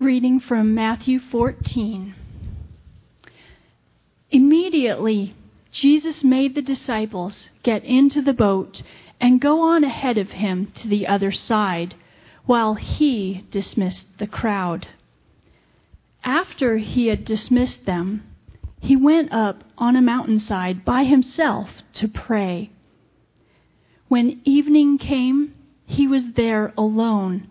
Reading from Matthew 14. Immediately, Jesus made the disciples get into the boat and go on ahead of him to the other side, while he dismissed the crowd. After he had dismissed them, he went up on a mountainside by himself to pray. When evening came, he was there alone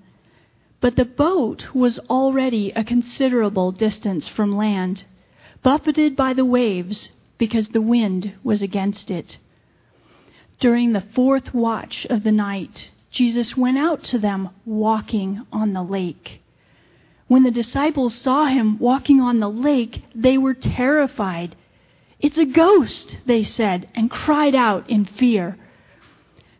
but the boat was already a considerable distance from land, buffeted by the waves because the wind was against it. During the fourth watch of the night, Jesus went out to them walking on the lake. When the disciples saw him walking on the lake, they were terrified. It's a ghost, they said, and cried out in fear.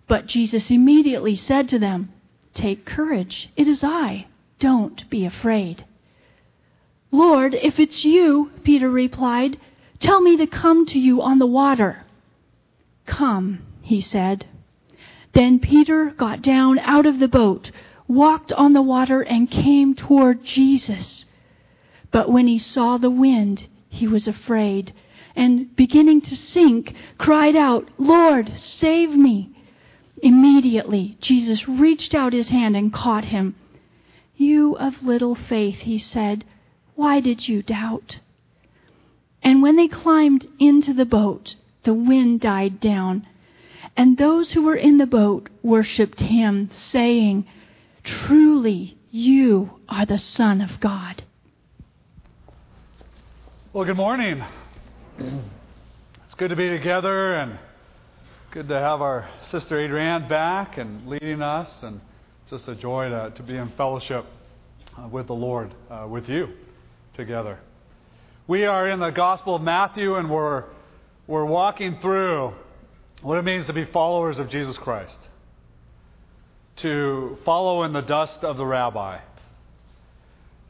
But Jesus immediately said to them, Take courage. It is I. Don't be afraid. Lord, if it's you, Peter replied, tell me to come to you on the water. Come, he said. Then Peter got down out of the boat, walked on the water, and came toward Jesus. But when he saw the wind, he was afraid, and beginning to sink, cried out, Lord, save me. Immediately, Jesus reached out his hand and caught him. You of little faith, he said, why did you doubt? And when they climbed into the boat, the wind died down, and those who were in the boat worshipped him, saying, Truly, you are the Son of God. Well, good morning. It's good to be together and Good to have our sister Adrienne back and leading us, and just a joy to, to be in fellowship uh, with the Lord, uh, with you together. We are in the Gospel of Matthew, and we're, we're walking through what it means to be followers of Jesus Christ, to follow in the dust of the rabbi.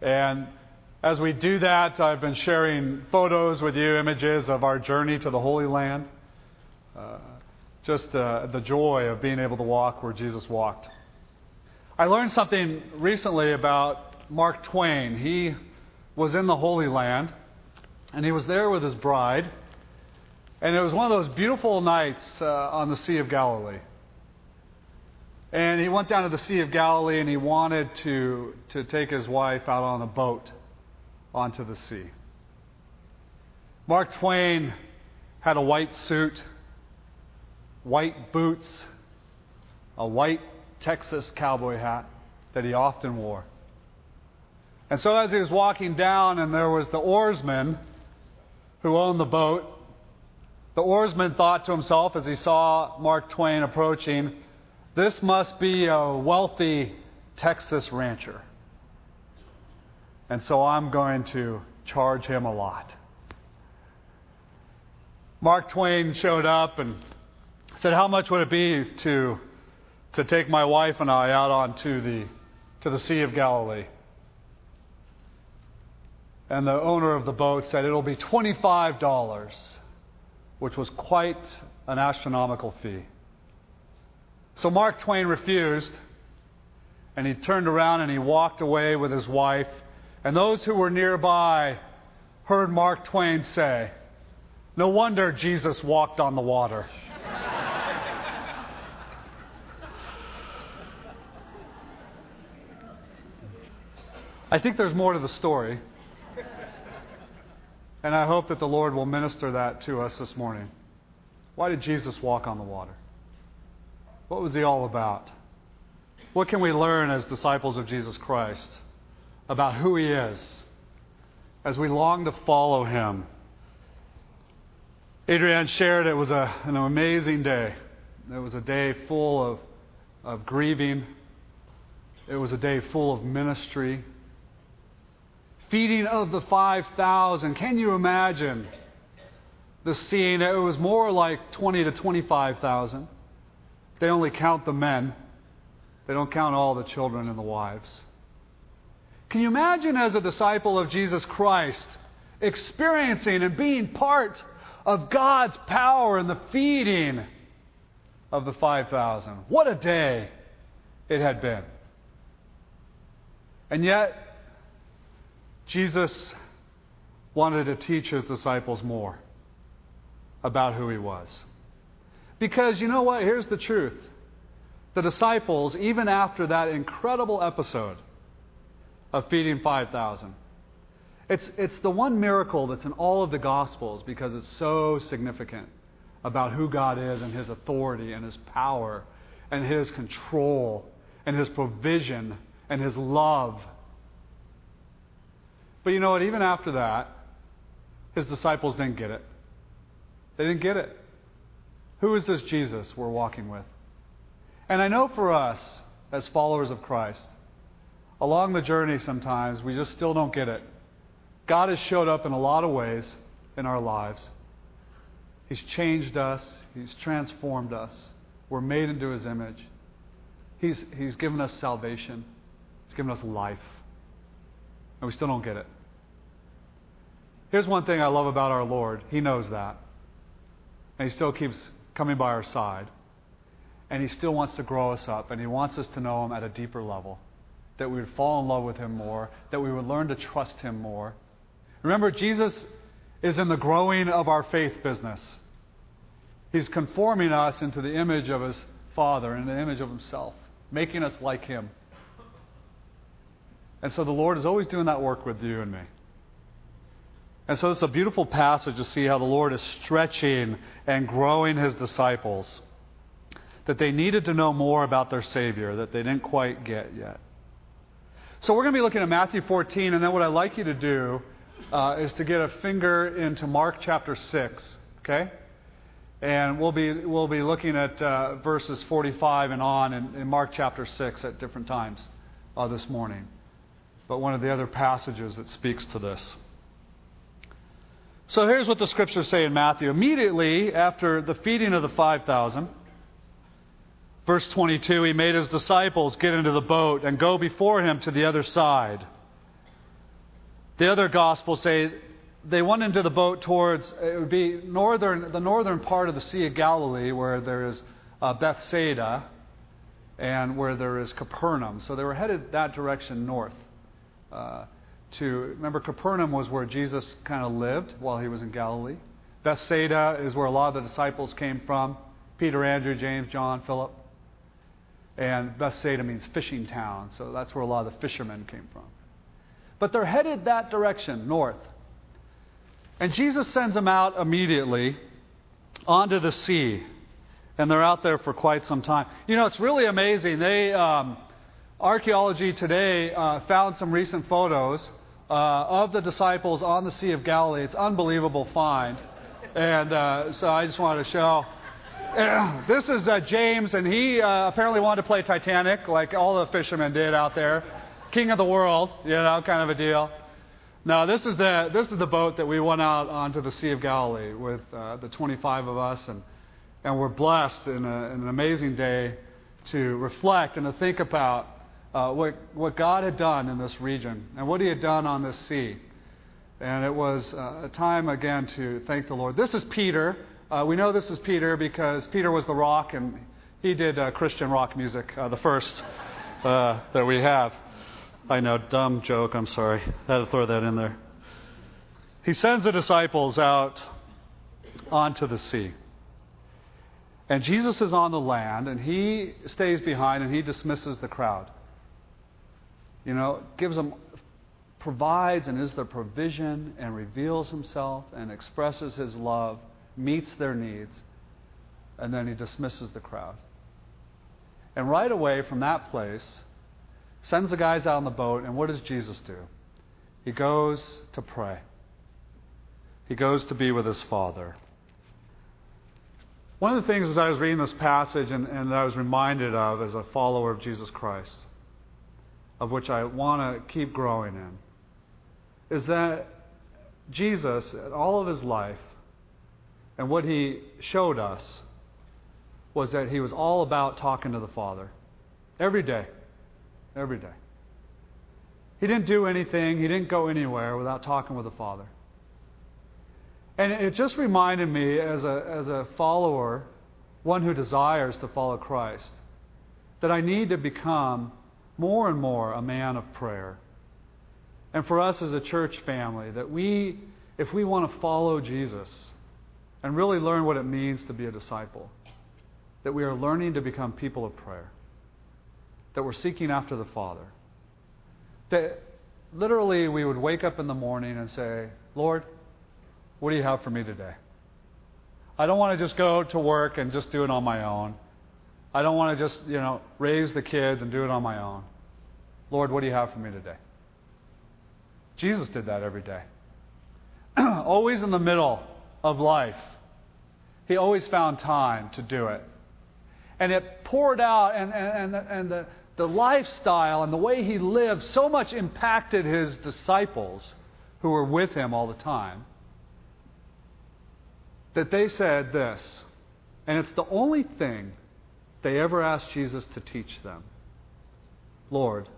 And as we do that, I've been sharing photos with you, images of our journey to the Holy Land. Uh, just uh, the joy of being able to walk where Jesus walked. I learned something recently about Mark Twain. He was in the Holy Land, and he was there with his bride. And it was one of those beautiful nights uh, on the Sea of Galilee. And he went down to the Sea of Galilee and he wanted to, to take his wife out on a boat onto the sea. Mark Twain had a white suit white boots, a white Texas cowboy hat that he often wore. And so as he was walking down, and there was the oarsman who owned the boat, the oarsman thought to himself as he saw Mark Twain approaching, this must be a wealthy Texas rancher. And so I'm going to charge him a lot. Mark Twain showed up and said, How much would it be to, to take my wife and I out onto the, to the Sea of Galilee? And the owner of the boat said, It'll be $25, which was quite an astronomical fee. So Mark Twain refused, and he turned around and he walked away with his wife. And those who were nearby heard Mark Twain say, No wonder Jesus walked on the water. I think there's more to the story. And I hope that the Lord will minister that to us this morning. Why did Jesus walk on the water? What was he all about? What can we learn as disciples of Jesus Christ about who he is as we long to follow him? Adrienne shared it was a, an amazing day. It was a day full of, of grieving, it was a day full of ministry feeding of the 5,000. Can you imagine the scene? It was more like 20 to 25,000. They only count the men, they don't count all the children and the wives. Can you imagine, as a disciple of Jesus Christ, experiencing and being part of God's power in the feeding of the 5,000? What a day it had been. And yet, Jesus wanted to teach his disciples more about who he was. Because you know what? Here's the truth. The disciples, even after that incredible episode of feeding 5,000, it's, it's the one miracle that's in all of the Gospels because it's so significant about who God is and His authority and His power and His control and His provision and His love. But you know what? Even after that, His disciples didn't get it. They didn't get it. Who is this Jesus we're walking with? And I know for us, as followers of Christ, along the journey sometimes we just still don't get it. God has showed up in a lot of ways in our lives. He's changed us, He's transformed us. We're made into His image. He's, he's given us salvation, He's given us life. And we still don't get it. Here's one thing I love about our Lord He knows that. And He still keeps coming by our side. And He still wants to grow us up, and He wants us to know Him at a deeper level. That we would fall in love with Him more, that we would learn to trust Him more. Remember, Jesus is in the growing of our faith business. He's conforming us into the image of His Father and the image of Himself, making us like Him. And so the Lord is always doing that work with you and me. And so it's a beautiful passage to see how the Lord is stretching and growing his disciples. That they needed to know more about their Savior that they didn't quite get yet. So we're going to be looking at Matthew 14, and then what I'd like you to do uh, is to get a finger into Mark chapter 6, okay? And we'll be, we'll be looking at uh, verses 45 and on in, in, Mark chapter 6 at different times uh, this morning. But one of the other passages that speaks to this. So here's what the scriptures say in Matthew. Immediately after the feeding of the 5,000, verse 22, he made his disciples get into the boat and go before him to the other side. The other gospels say they went into the boat towards, it would be northern, the northern part of the Sea of Galilee where there is uh, Bethsaida and where there is Capernaum. So they were headed that direction north. Uh, to remember Capernaum was where Jesus kind of lived while he was in Galilee. Bethsaida is where a lot of the disciples came from. Peter, Andrew, James, John, Philip. And Bethsaida means fishing town, so that's where a lot of the fishermen came from. But they're headed that direction, north. And Jesus sends them out immediately onto the sea. And they're out there for quite some time. You know, it's really amazing. They, um, archaeology today uh, found some recent photos uh, of the disciples on the Sea of Galilee. It's unbelievable find. And uh, so I just wanted to show. this is uh, James, and he uh, apparently wanted to play Titanic, like all the fishermen did out there. King of the world, you know, kind of a deal. Now, this is the, this is the boat that we went out onto the Sea of Galilee with uh, the 25 of us, and, and we're blessed in, a, in an amazing day to reflect and to think about uh, what, what God had done in this region and what He had done on this sea. And it was uh, a time again to thank the Lord. This is Peter. Uh, we know this is Peter because Peter was the rock and he did uh, Christian rock music, uh, the first uh, that we have. I know, dumb joke, I'm sorry. I had to throw that in there. He sends the disciples out onto the sea. And Jesus is on the land, and he stays behind and he dismisses the crowd you know, gives them, provides and is their provision and reveals himself and expresses his love, meets their needs, and then he dismisses the crowd. And right away from that place, sends the guys out on the boat, and what does Jesus do? He goes to pray. He goes to be with his Father. One of the things as I was reading this passage and, and I was reminded of as a follower of Jesus Christ of which I want to keep growing in, is that Jesus, all of his life, and what he showed us was that he was all about talking to the Father every day. Every day. He didn't do anything, he didn't go anywhere without talking with the Father. And it just reminded me, as a, as a follower, one who desires to follow Christ, that I need to become more and more a man of prayer. and for us as a church family that we, if we want to follow Jesus and really learn what it means to be a disciple, that we are learning to become people of prayer, that we're seeking after the Father. That literally we would wake up in the morning and say, Lord, what do you have for me today? I don't want to just go to work and just do it on my own. I don't want to just, you know, raise the kids and do it on my own. Lord, what do you have for me today? Jesus did that every day. always in the middle of life. He always found time to do it. And it poured out, and, and, and, and the, the lifestyle and the way he lived so much impacted his disciples who were with him all the time that they said this, and it's the only thing they ever asked Jesus to teach them Lord,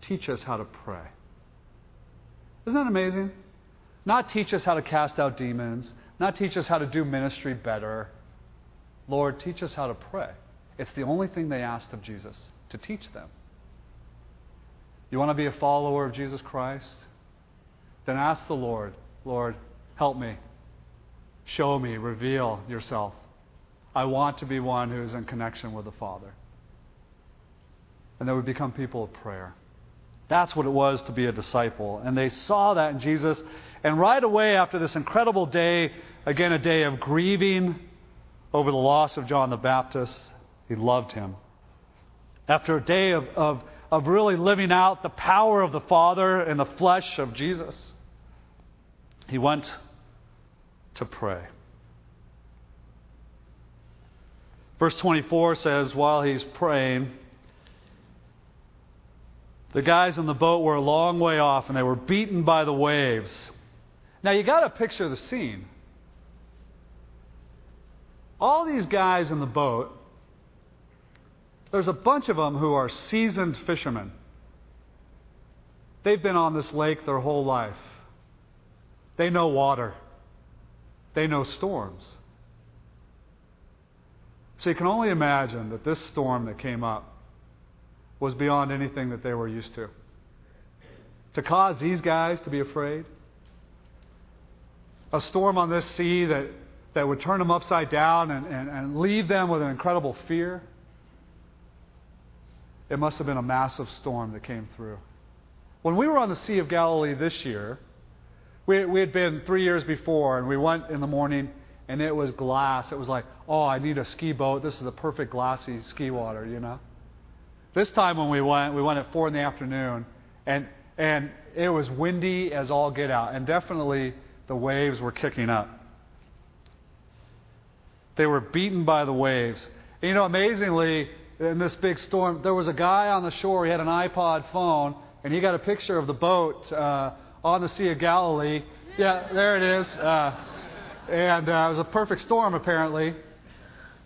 teach us how to pray. Isn't that amazing? Not teach us how to cast out demons, not teach us how to do ministry better. Lord, teach us how to pray. It's the only thing they asked of Jesus to teach them. You want to be a follower of Jesus Christ? Then ask the Lord, Lord, help me. Show me, reveal yourself. I want to be one who is in connection with the Father. And that we become people of prayer. That's what it was to be a disciple. And they saw that in Jesus. And right away, after this incredible day, again, a day of grieving over the loss of John the Baptist, he loved him. After a day of, of, of really living out the power of the Father in the flesh of Jesus, he went to pray. Verse 24 says, while he's praying, the guys in the boat were a long way off and they were beaten by the waves. Now you got to picture the scene. All these guys in the boat, there's a bunch of them who are seasoned fishermen. They've been on this lake their whole life. They know water. They know storms. So you can only imagine that this storm that came up was beyond anything that they were used to. To cause these guys to be afraid, a storm on this sea that, that would turn them upside down and, and, and leave them with an incredible fear, it must have been a massive storm that came through. When we were on the Sea of Galilee this year, we, we had been three years before, and we went in the morning and it was glass. It was like, oh, I need a ski boat. This is a perfect glassy ski water, you know. This time when we went, we went at four in the afternoon, and and it was windy as all get out, and definitely the waves were kicking up. They were beaten by the waves. And, you know, amazingly, in this big storm, there was a guy on the shore. He had an iPod phone, and he got a picture of the boat uh, on the Sea of Galilee. Yeah, there it is. Uh, and uh, it was a perfect storm apparently.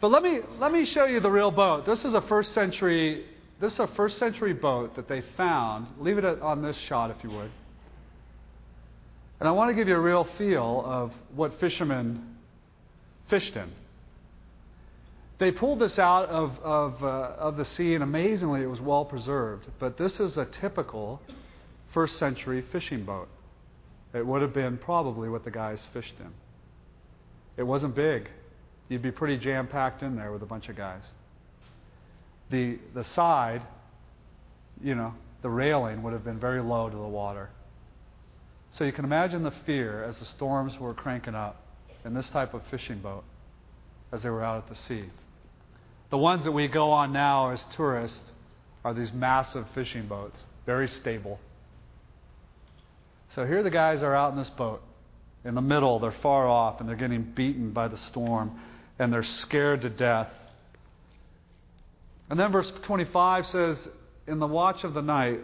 But let me let me show you the real boat. This is a first century this is a first century boat that they found. Leave it on this shot if you would. And I want to give you a real feel of what fishermen fished in. They pulled this out of, of, uh, of the sea, and amazingly, it was well preserved. But this is a typical first century fishing boat. It would have been probably what the guys fished in. It wasn't big. You'd be pretty jam packed in there with a bunch of guys. The, the side, you know, the railing would have been very low to the water. So you can imagine the fear as the storms were cranking up in this type of fishing boat as they were out at the sea. The ones that we go on now as tourists are these massive fishing boats, very stable. So here the guys are out in this boat in the middle, they're far off, and they're getting beaten by the storm, and they're scared to death. And then verse 25 says, In the watch of the night,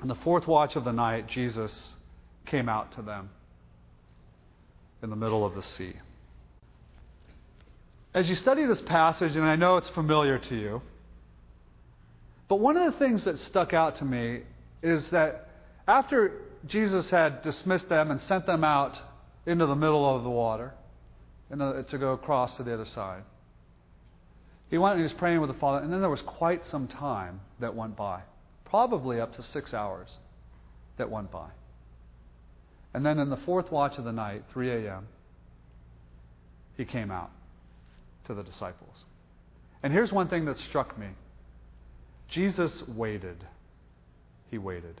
in the fourth watch of the night, Jesus came out to them in the middle of the sea. As you study this passage, and I know it's familiar to you, but one of the things that stuck out to me is that after Jesus had dismissed them and sent them out into the middle of the water to go across to the other side. He went and he was praying with the Father, and then there was quite some time that went by, probably up to six hours. that went by. And then in the fourth watch of the night, 3 a.m., he came out to the disciples. And here's one thing that struck me Jesus waited. He waited.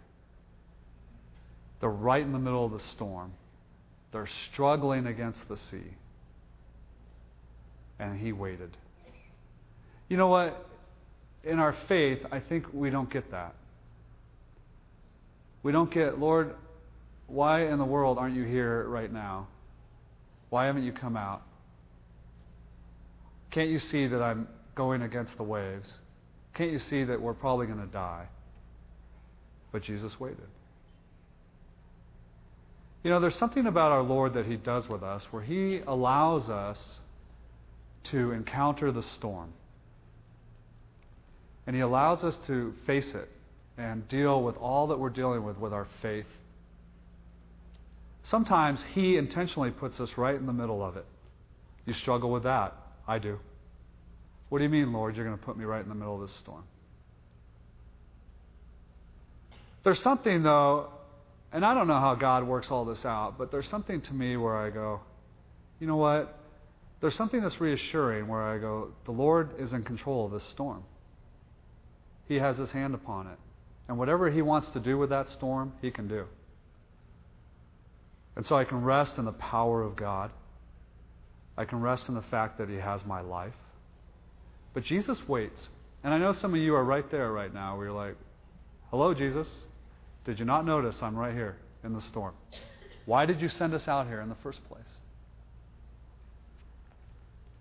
They're right in the middle of the storm, they're struggling against the sea. And he waited. You know what? In our faith, I think we don't get that. We don't get, Lord, why in the world aren't you here right now? Why haven't you come out? Can't you see that I'm going against the waves? Can't you see that we're probably going to die? But Jesus waited. You know, there's something about our Lord that He does with us where He allows us to encounter the storm. And He allows us to face it and deal with all that we're dealing with with our faith. Sometimes He intentionally puts us right in the middle of it. You struggle with that. I do. What do you mean, Lord, you're going to put me right in the middle of this storm? There's something, though, and I don't know how God works all this out, but there's something to me where I go, you know what? There's something that's reassuring where I go, the Lord is in control of this storm. He has his hand upon it. And whatever he wants to do with that storm, he can do. And so I can rest in the power of God. I can rest in the fact that he has my life. But Jesus waits. And I know some of you are right there right now where you're like, Hello, Jesus. Did you not notice I'm right here in the storm? Why did you send us out here in the first place?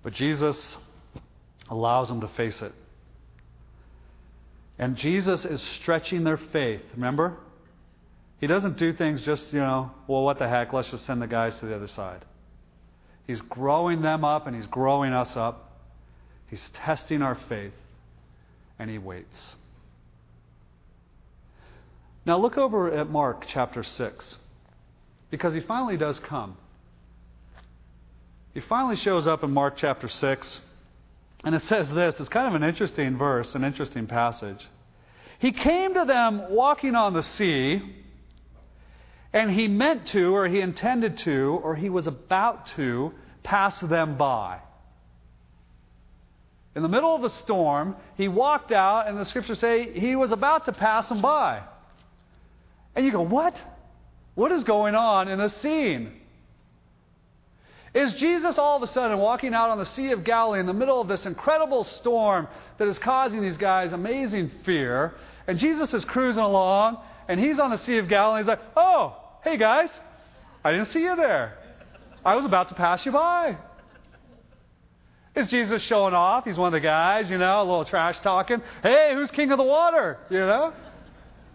But Jesus allows them to face it. And Jesus is stretching their faith. Remember? He doesn't do things just, you know, well, what the heck, let's just send the guys to the other side. He's growing them up and he's growing us up. He's testing our faith and he waits. Now look over at Mark chapter 6 because he finally does come. He finally shows up in Mark chapter 6. And it says this it's kind of an interesting verse, an interesting passage. He came to them walking on the sea, and he meant to, or he intended to, or he was about to pass them by. In the middle of a storm, he walked out, and the scriptures say he was about to pass them by. And you go, What? What is going on in this scene? Is Jesus all of a sudden walking out on the Sea of Galilee in the middle of this incredible storm that is causing these guys amazing fear? And Jesus is cruising along, and he's on the Sea of Galilee. He's like, Oh, hey guys, I didn't see you there. I was about to pass you by. Is Jesus showing off? He's one of the guys, you know, a little trash talking. Hey, who's king of the water? You know?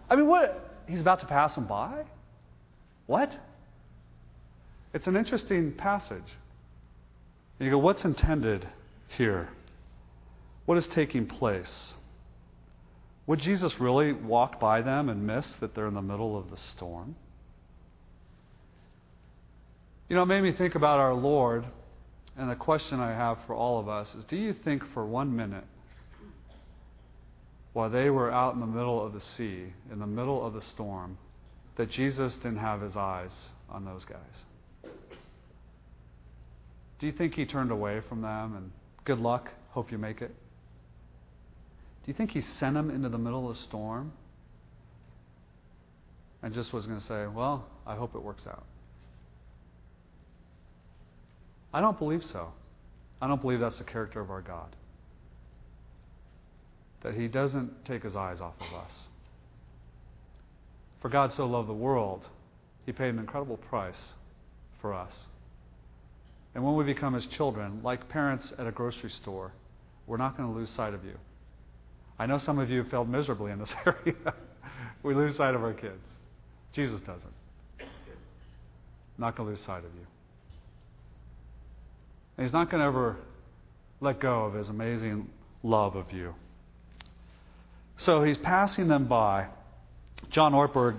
I mean, what? He's about to pass them by? What? It's an interesting passage. And you go, what's intended here? What is taking place? Would Jesus really walk by them and miss that they're in the middle of the storm? You know, it made me think about our Lord, and the question I have for all of us is do you think for one minute, while they were out in the middle of the sea, in the middle of the storm, that Jesus didn't have his eyes on those guys? Do you think he turned away from them and good luck, hope you make it? Do you think he sent them into the middle of the storm and just was going to say, well, I hope it works out? I don't believe so. I don't believe that's the character of our God. That he doesn't take his eyes off of us. For God so loved the world, he paid an incredible price for us. And when we become his children, like parents at a grocery store, we're not going to lose sight of you. I know some of you have failed miserably in this area. we lose sight of our kids. Jesus doesn't. Not going to lose sight of you. And he's not going to ever let go of his amazing love of you. So he's passing them by. John Ortberg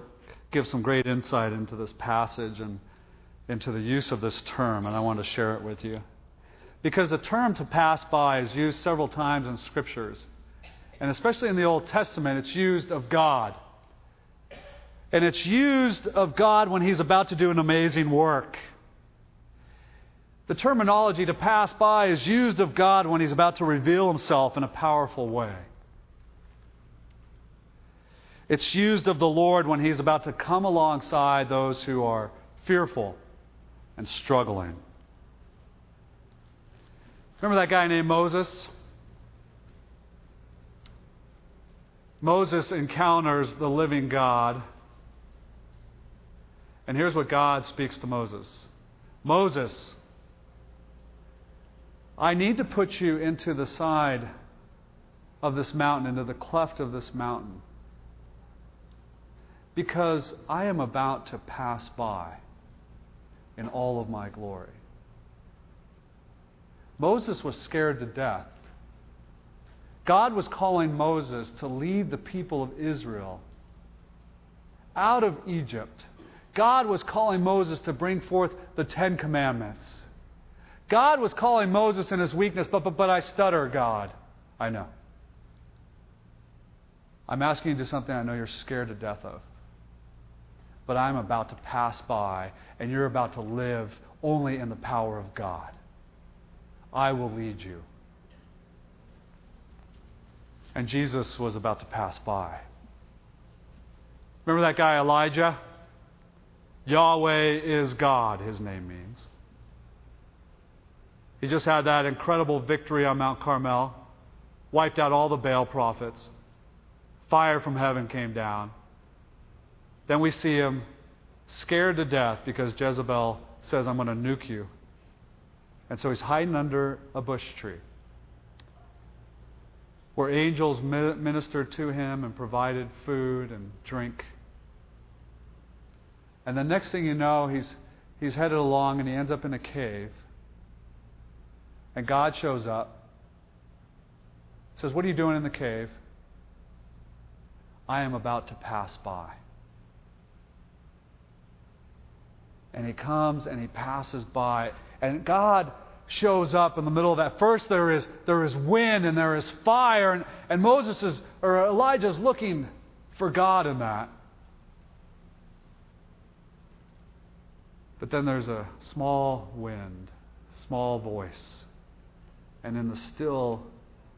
gives some great insight into this passage and into the use of this term, and I want to share it with you. Because the term to pass by is used several times in scriptures, and especially in the Old Testament, it's used of God. And it's used of God when He's about to do an amazing work. The terminology to pass by is used of God when He's about to reveal Himself in a powerful way. It's used of the Lord when He's about to come alongside those who are fearful and struggling. Remember that guy named Moses? Moses encounters the living God. And here's what God speaks to Moses Moses, I need to put you into the side of this mountain, into the cleft of this mountain, because I am about to pass by in all of my glory. Moses was scared to death. God was calling Moses to lead the people of Israel out of Egypt. God was calling Moses to bring forth the Ten Commandments. God was calling Moses in his weakness, but, but, but I stutter, God. I know. I'm asking you to do something I know you're scared to death of. But I'm about to pass by, and you're about to live only in the power of God. I will lead you. And Jesus was about to pass by. Remember that guy Elijah? Yahweh is God, his name means. He just had that incredible victory on Mount Carmel, wiped out all the Baal prophets. Fire from heaven came down. Then we see him scared to death because Jezebel says, I'm going to nuke you. And so he's hiding under a bush tree where angels ministered to him and provided food and drink. And the next thing you know, he's, he's headed along and he ends up in a cave. And God shows up, says, What are you doing in the cave? I am about to pass by. And he comes and he passes by. And God shows up in the middle of that. First, there is, there is wind and there is fire, and, and Moses is, or Elijah is looking for God in that. But then there's a small wind, small voice. And in the still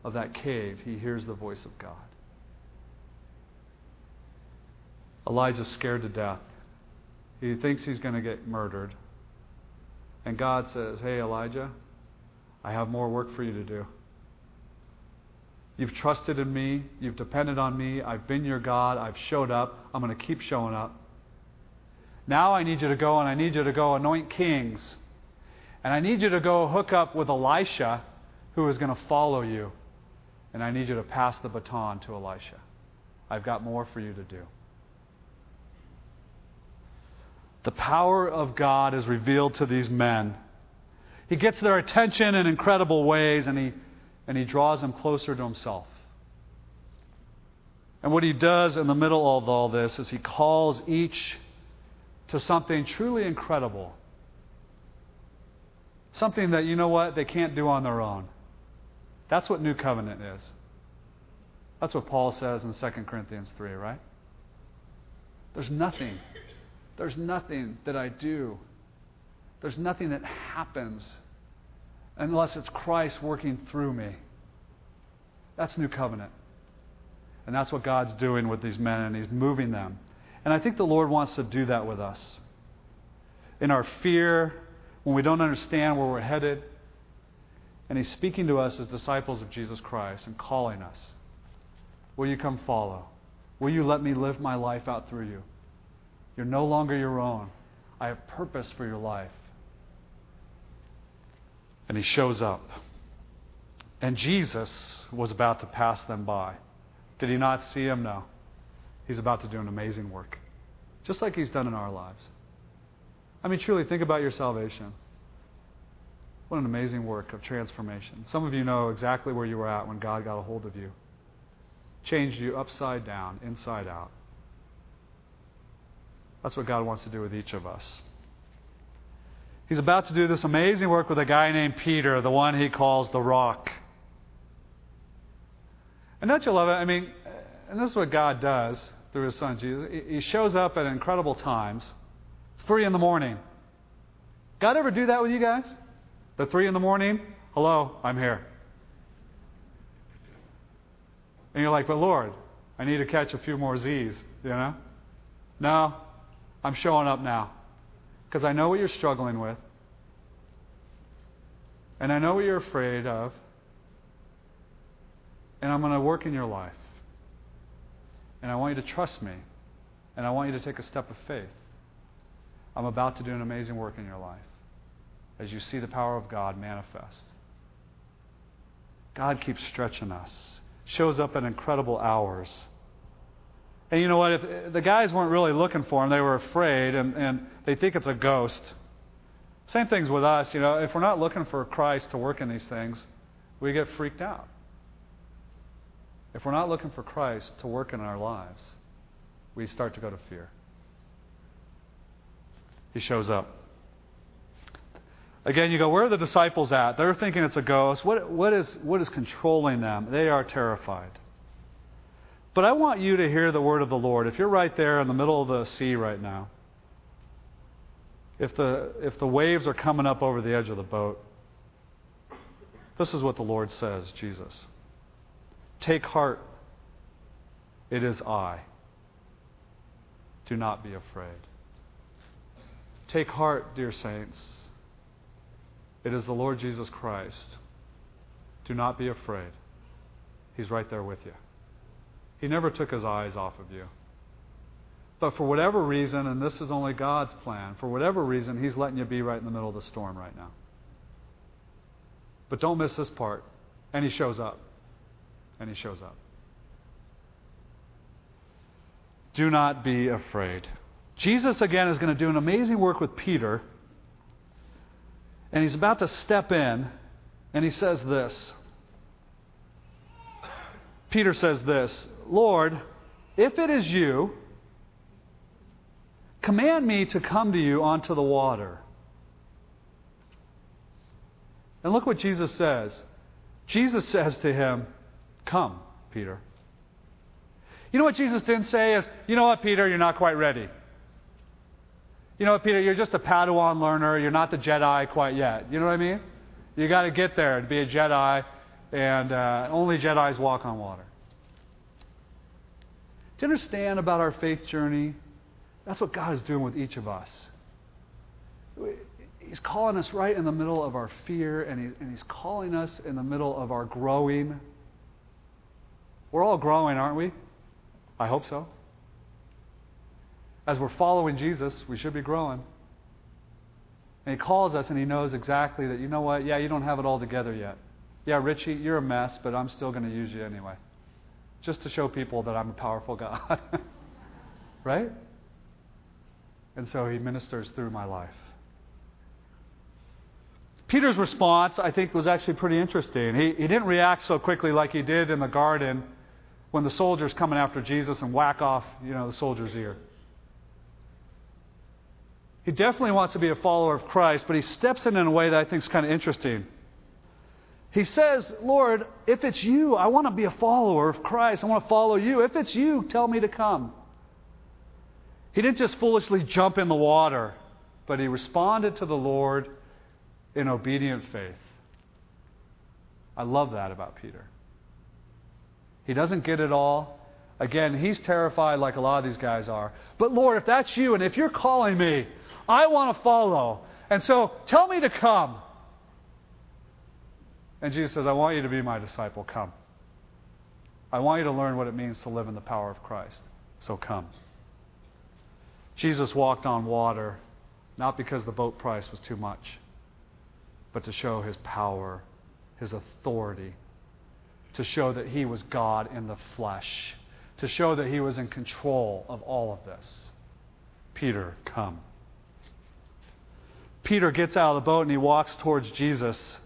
of that cave, he hears the voice of God. Elijah's scared to death. He thinks he's going to get murdered. And God says, Hey, Elijah, I have more work for you to do. You've trusted in me. You've depended on me. I've been your God. I've showed up. I'm going to keep showing up. Now I need you to go and I need you to go anoint kings. And I need you to go hook up with Elisha, who is going to follow you. And I need you to pass the baton to Elisha. I've got more for you to do. The power of God is revealed to these men. He gets their attention in incredible ways and he, and he draws them closer to himself. And what he does in the middle of all this is he calls each to something truly incredible. Something that, you know what, they can't do on their own. That's what New Covenant is. That's what Paul says in 2 Corinthians 3, right? There's nothing there's nothing that I do. There's nothing that happens unless it's Christ working through me. That's new covenant. And that's what God's doing with these men, and He's moving them. And I think the Lord wants to do that with us. In our fear, when we don't understand where we're headed, and He's speaking to us as disciples of Jesus Christ and calling us. Will you come follow? Will you let me live my life out through you? You're no longer your own. I have purpose for your life. And he shows up. And Jesus was about to pass them by. Did he not see him? No. He's about to do an amazing work, just like he's done in our lives. I mean, truly, think about your salvation. What an amazing work of transformation. Some of you know exactly where you were at when God got a hold of you, changed you upside down, inside out. That's what God wants to do with each of us. He's about to do this amazing work with a guy named Peter, the one he calls the rock. And don't you love it? I mean, and this is what God does. through his son Jesus. He shows up at incredible times. It's 3 in the morning. God ever do that with you guys? The 3 in the morning? Hello, I'm here. And you're like, but Lord, I need to catch a few more Z's, you know? No, I'm showing up now. Because I know what you're struggling with. And I know what you're afraid of. And I'm going to work in your life. And I want you to trust me. And I want you to take a step of faith. I'm about to do an amazing work in your life as you see the power of God manifest. God keeps stretching us, shows up at incredible hours. And you know what? If the guys weren't really looking for him, they were afraid, and, and they think it's a ghost. Same things with us. You know, if we're not looking for Christ to work in these things, we get freaked out. If we're not looking for Christ to work in our lives, we start to go to fear. He shows up. Again, you go, where are the disciples at? They're thinking it's a ghost. What, what, is, what is controlling them? They are terrified. But I want you to hear the word of the Lord. If you're right there in the middle of the sea right now, if the, if the waves are coming up over the edge of the boat, this is what the Lord says, Jesus. Take heart, it is I. Do not be afraid. Take heart, dear saints. It is the Lord Jesus Christ. Do not be afraid. He's right there with you. He never took his eyes off of you. But for whatever reason, and this is only God's plan, for whatever reason, He's letting you be right in the middle of the storm right now. But don't miss this part. And He shows up. And He shows up. Do not be afraid. Jesus, again, is going to do an amazing work with Peter. And he's about to step in, and he says this. Peter says this Lord, if it is you, command me to come to you onto the water. And look what Jesus says. Jesus says to him, Come, Peter. You know what Jesus didn't say is, You know what, Peter, you're not quite ready. You know what, Peter, you're just a Padawan learner. You're not the Jedi quite yet. You know what I mean? You got to get there to be a Jedi, and uh, only Jedi's walk on water. Do you understand about our faith journey? That's what God is doing with each of us. He's calling us right in the middle of our fear, and, he, and He's calling us in the middle of our growing. We're all growing, aren't we? I hope so. As we're following Jesus, we should be growing. And He calls us, and He knows exactly that, you know what? Yeah, you don't have it all together yet. Yeah, Richie, you're a mess, but I'm still going to use you anyway. Just to show people that I'm a powerful God. right? And so he ministers through my life. Peter's response, I think, was actually pretty interesting. He, he didn't react so quickly like he did in the garden when the soldiers coming after Jesus and whack off, you know, the soldier's ear. He definitely wants to be a follower of Christ, but he steps in in a way that I think is kind of interesting. He says, Lord, if it's you, I want to be a follower of Christ. I want to follow you. If it's you, tell me to come. He didn't just foolishly jump in the water, but he responded to the Lord in obedient faith. I love that about Peter. He doesn't get it all. Again, he's terrified like a lot of these guys are. But Lord, if that's you and if you're calling me, I want to follow. And so tell me to come. And Jesus says, I want you to be my disciple. Come. I want you to learn what it means to live in the power of Christ. So come. Jesus walked on water not because the boat price was too much, but to show his power, his authority, to show that he was God in the flesh, to show that he was in control of all of this. Peter, come. Peter gets out of the boat and he walks towards Jesus.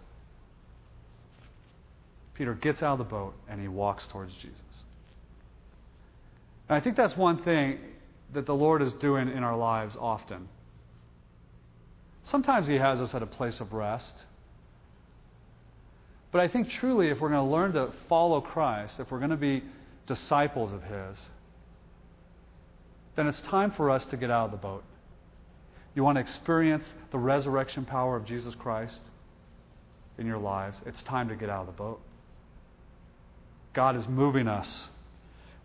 Peter gets out of the boat and he walks towards Jesus. And I think that's one thing that the Lord is doing in our lives often. Sometimes He has us at a place of rest. But I think truly, if we're going to learn to follow Christ, if we're going to be disciples of His, then it's time for us to get out of the boat. You want to experience the resurrection power of Jesus Christ in your lives, it's time to get out of the boat. God is moving us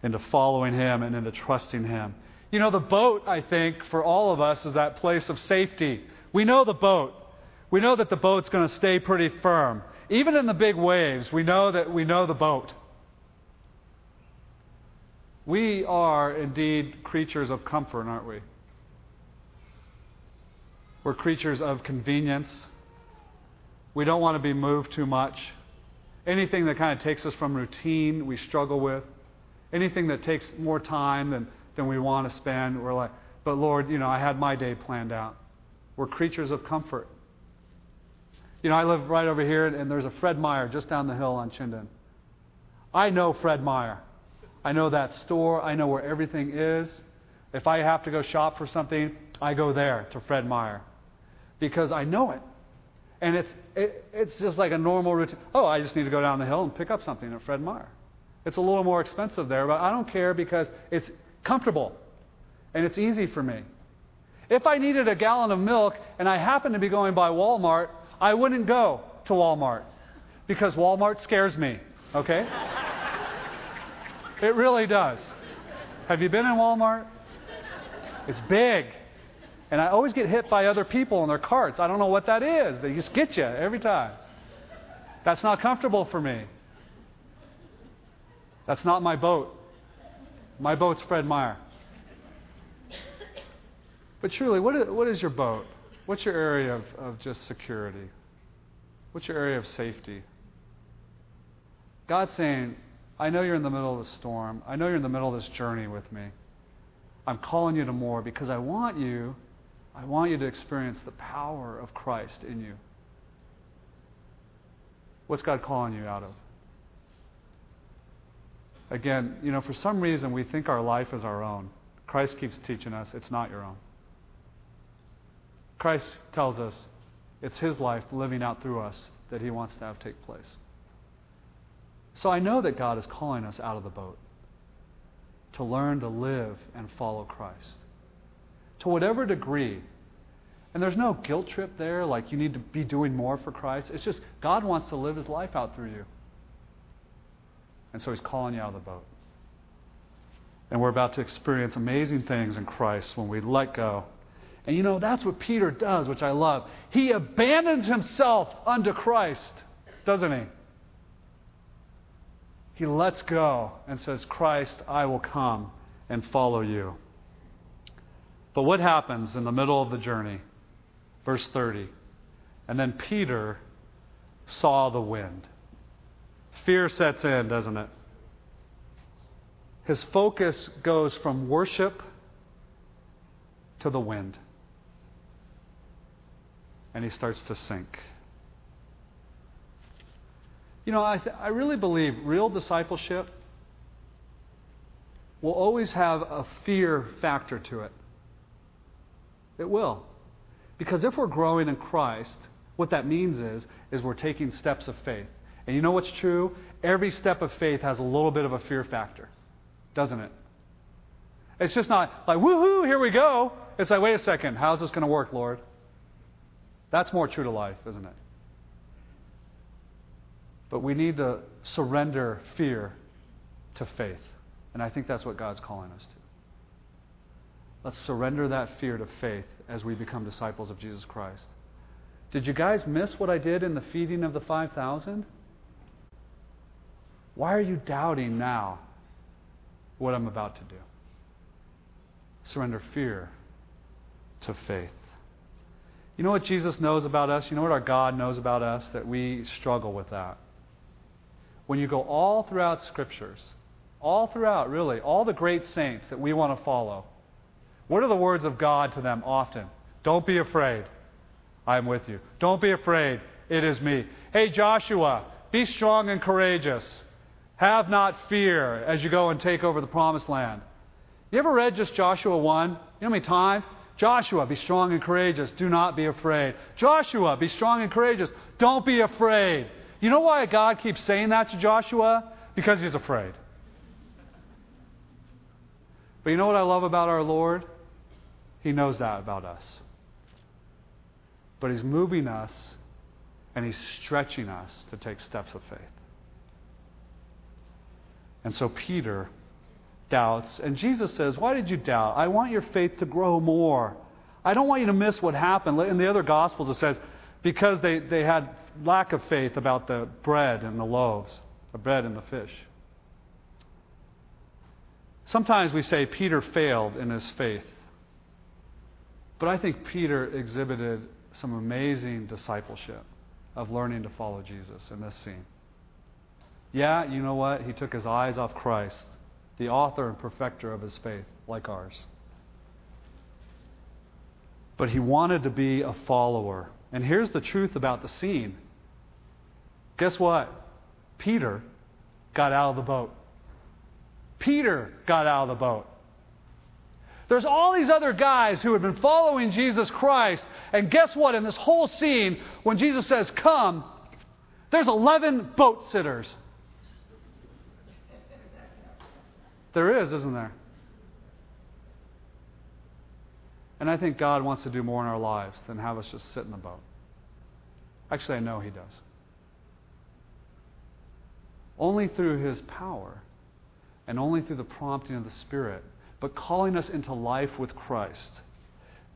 into following Him and into trusting Him. You know, the boat, I think, for all of us is that place of safety. We know the boat. We know that the boat's going to stay pretty firm. Even in the big waves, we know that we know the boat. We are indeed creatures of comfort, aren't we? We're creatures of convenience. We don't want to be moved too much. Anything that kind of takes us from routine, we struggle with. Anything that takes more time than, than we want to spend, we're like, but Lord, you know, I had my day planned out. We're creatures of comfort. You know, I live right over here, and there's a Fred Meyer just down the hill on Chinden. I know Fred Meyer. I know that store. I know where everything is. If I have to go shop for something, I go there to Fred Meyer because I know it. And it's, it, it's just like a normal routine. Oh, I just need to go down the hill and pick up something at Fred Meyer. It's a little more expensive there, but I don't care because it's comfortable and it's easy for me. If I needed a gallon of milk and I happened to be going by Walmart, I wouldn't go to Walmart because Walmart scares me, okay? it really does. Have you been in Walmart? It's big. And I always get hit by other people in their carts. I don't know what that is. They just get you every time. That's not comfortable for me. That's not my boat. My boat's Fred Meyer. But truly, what is, what is your boat? What's your area of, of just security? What's your area of safety? God's saying, I know you're in the middle of a storm. I know you're in the middle of this journey with me. I'm calling you to more because I want you I want you to experience the power of Christ in you. What's God calling you out of? Again, you know, for some reason we think our life is our own. Christ keeps teaching us it's not your own. Christ tells us it's His life living out through us that He wants to have take place. So I know that God is calling us out of the boat to learn to live and follow Christ to whatever degree. And there's no guilt trip there, like you need to be doing more for Christ. It's just God wants to live his life out through you. And so he's calling you out of the boat. And we're about to experience amazing things in Christ when we let go. And you know, that's what Peter does, which I love. He abandons himself unto Christ, doesn't he? He lets go and says, Christ, I will come and follow you. But what happens in the middle of the journey? Verse 30. And then Peter saw the wind. Fear sets in, doesn't it? His focus goes from worship to the wind. And he starts to sink. You know, I, th- I really believe real discipleship will always have a fear factor to it. It will. Because if we're growing in Christ, what that means is, is we're taking steps of faith. And you know what's true? Every step of faith has a little bit of a fear factor, doesn't it? It's just not like, woohoo, here we go. It's like, wait a second, how's this going to work, Lord? That's more true to life, isn't it? But we need to surrender fear to faith. And I think that's what God's calling us to. Let's surrender that fear to faith as we become disciples of Jesus Christ. Did you guys miss what I did in the feeding of the 5,000? Why are you doubting now what I'm about to do? Surrender fear to faith. You know what Jesus knows about us? You know what our God knows about us? That we struggle with that. When you go all throughout Scriptures, all throughout, really, all the great saints that we want to follow, what are the words of God to them often? Don't be afraid. I am with you. Don't be afraid. It is me. Hey, Joshua, be strong and courageous. Have not fear as you go and take over the promised land. You ever read just Joshua 1? You know how many times? Joshua, be strong and courageous. Do not be afraid. Joshua, be strong and courageous. Don't be afraid. You know why God keeps saying that to Joshua? Because he's afraid. But you know what I love about our Lord? He knows that about us. But He's moving us and He's stretching us to take steps of faith. And so Peter doubts, and Jesus says, Why did you doubt? I want your faith to grow more. I don't want you to miss what happened. In the other Gospels, it says, because they, they had lack of faith about the bread and the loaves, the bread and the fish. Sometimes we say Peter failed in his faith. But I think Peter exhibited some amazing discipleship of learning to follow Jesus in this scene. Yeah, you know what? He took his eyes off Christ, the author and perfecter of his faith, like ours. But he wanted to be a follower. And here's the truth about the scene. Guess what? Peter got out of the boat. Peter got out of the boat. There's all these other guys who had been following Jesus Christ. And guess what? In this whole scene, when Jesus says, Come, there's 11 boat sitters. There is, isn't there? And I think God wants to do more in our lives than have us just sit in the boat. Actually, I know He does. Only through His power and only through the prompting of the Spirit, but calling us into life with Christ.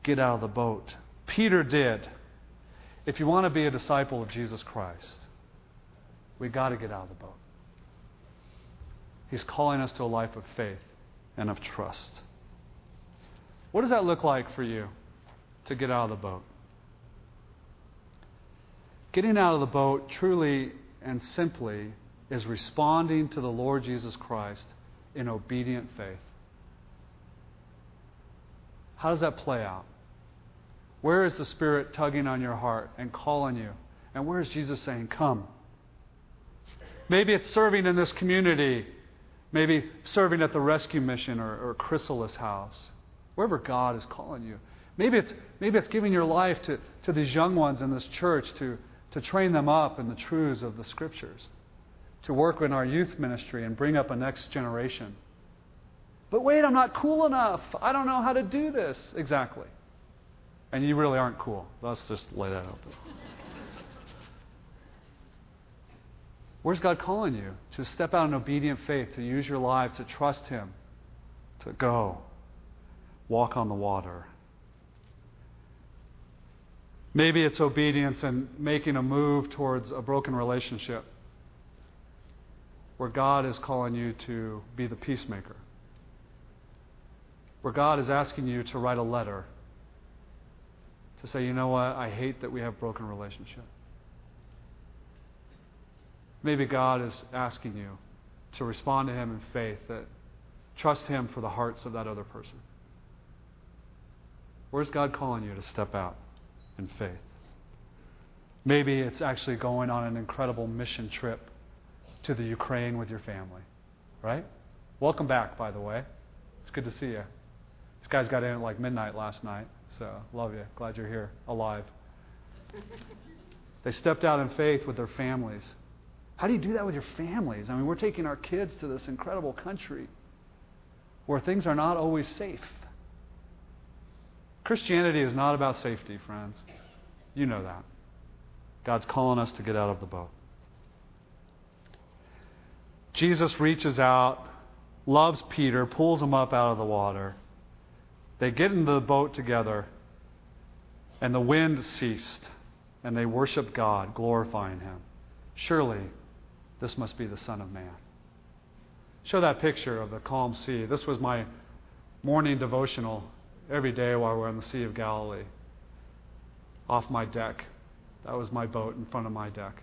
Get out of the boat. Peter did. If you want to be a disciple of Jesus Christ, we've got to get out of the boat. He's calling us to a life of faith and of trust. What does that look like for you to get out of the boat? Getting out of the boat truly and simply is responding to the Lord Jesus Christ in obedient faith. How does that play out? Where is the Spirit tugging on your heart and calling you? And where is Jesus saying, Come? Maybe it's serving in this community Maybe serving at the rescue mission or, or Chrysalis House, wherever God is calling you. Maybe it's, maybe it's giving your life to, to these young ones in this church to, to train them up in the truths of the Scriptures, to work in our youth ministry and bring up a next generation. But wait, I'm not cool enough. I don't know how to do this. Exactly. And you really aren't cool. Let's just lay that out. Where's God calling you? To step out in obedient faith, to use your life, to trust Him, to go, walk on the water. Maybe it's obedience and making a move towards a broken relationship where God is calling you to be the peacemaker, where God is asking you to write a letter to say, you know what, I hate that we have broken relationship. Maybe God is asking you to respond to Him in faith, that trust Him for the hearts of that other person. Where's God calling you to step out in faith? Maybe it's actually going on an incredible mission trip to the Ukraine with your family, right? Welcome back, by the way. It's good to see you. These guys got in at like midnight last night, so love you. Glad you're here, alive. They stepped out in faith with their families. How do you do that with your families? I mean, we're taking our kids to this incredible country where things are not always safe. Christianity is not about safety, friends. You know that. God's calling us to get out of the boat. Jesus reaches out, loves Peter, pulls him up out of the water. They get into the boat together, and the wind ceased, and they worship God, glorifying Him. Surely this must be the Son of Man. Show that picture of the calm sea. This was my morning devotional every day while we're on the Sea of Galilee. Off my deck. That was my boat in front of my deck.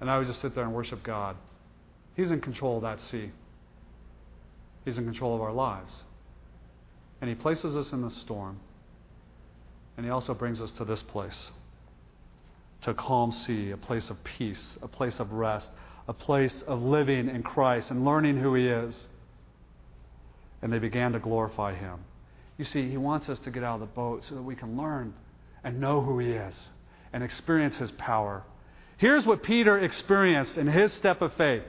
And I would just sit there and worship God. He's in control of that sea, He's in control of our lives. And He places us in the storm. And He also brings us to this place to a calm sea, a place of peace, a place of rest, a place of living in Christ and learning who He is. And they began to glorify Him. You see, He wants us to get out of the boat so that we can learn and know who He is and experience His power. Here's what Peter experienced in his step of faith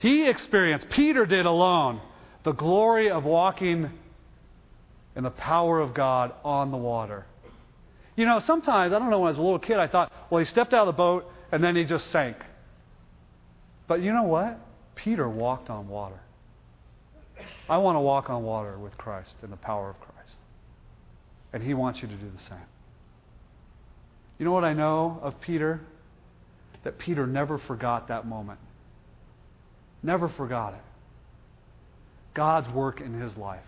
He experienced, Peter did alone, the glory of walking in the power of God on the water. You know, sometimes, I don't know, when I was a little kid, I thought, well, he stepped out of the boat and then he just sank. But you know what? Peter walked on water. I want to walk on water with Christ in the power of Christ. And he wants you to do the same. You know what I know of Peter? That Peter never forgot that moment. Never forgot it. God's work in his life.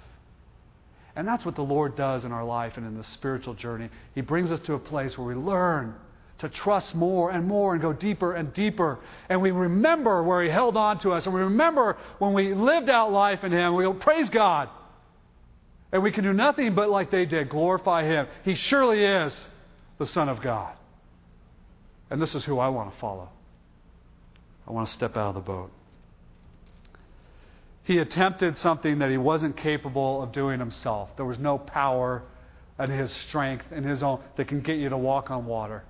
And that's what the Lord does in our life and in the spiritual journey. He brings us to a place where we learn to trust more and more and go deeper and deeper. And we remember where He held on to us. And we remember when we lived out life in Him. We'll praise God. And we can do nothing but, like they did, glorify Him. He surely is the Son of God. And this is who I want to follow. I want to step out of the boat. He attempted something that he wasn't capable of doing himself. There was no power and his strength and his own that can get you to walk on water.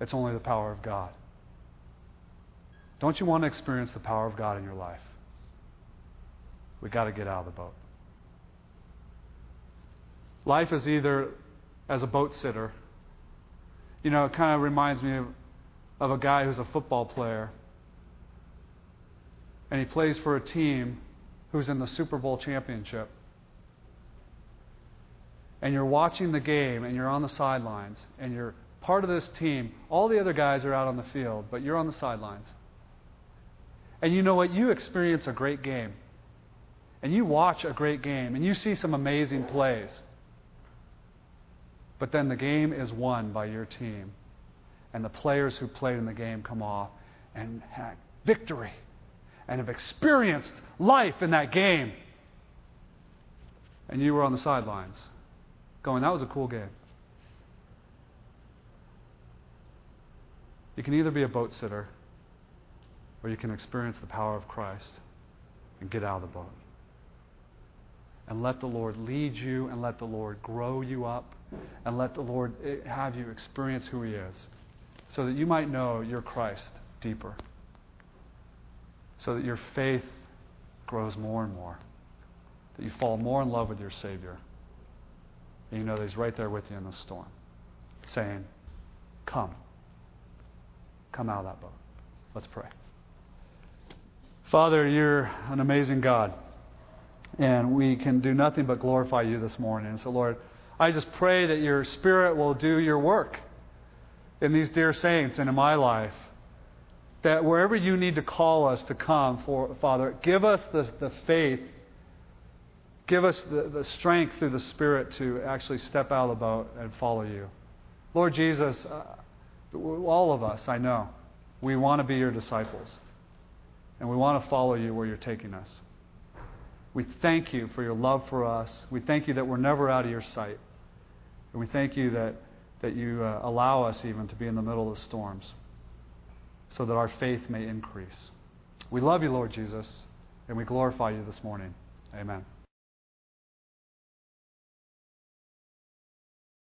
It's only the power of God. Don't you want to experience the power of God in your life? We've got to get out of the boat. Life is either as a boat sitter. You know, it kind of reminds me of, of a guy who's a football player and he plays for a team who's in the Super Bowl championship. And you're watching the game and you're on the sidelines and you're part of this team. All the other guys are out on the field, but you're on the sidelines. And you know what? You experience a great game. And you watch a great game and you see some amazing plays. But then the game is won by your team. And the players who played in the game come off and had victory and have experienced life in that game. And you were on the sidelines going, that was a cool game. You can either be a boat sitter or you can experience the power of Christ and get out of the boat. And let the Lord lead you and let the Lord grow you up and let the Lord eh, have you experience who He is so that you might know your Christ deeper so that your faith grows more and more, that you fall more in love with your Savior. And you know that He's right there with you in the storm, saying, Come. Come out of that boat. Let's pray. Father, you're an amazing God. And we can do nothing but glorify you this morning. So, Lord, I just pray that your Spirit will do your work in these dear saints and in my life that wherever you need to call us to come, for, Father, give us the, the faith, give us the, the strength through the Spirit to actually step out of the boat and follow you. Lord Jesus, uh, all of us, I know, we want to be your disciples. And we want to follow you where you're taking us. We thank you for your love for us. We thank you that we're never out of your sight. And we thank you that, that you uh, allow us even to be in the middle of the storms so that our faith may increase. We love you, Lord Jesus, and we glorify you this morning. Amen.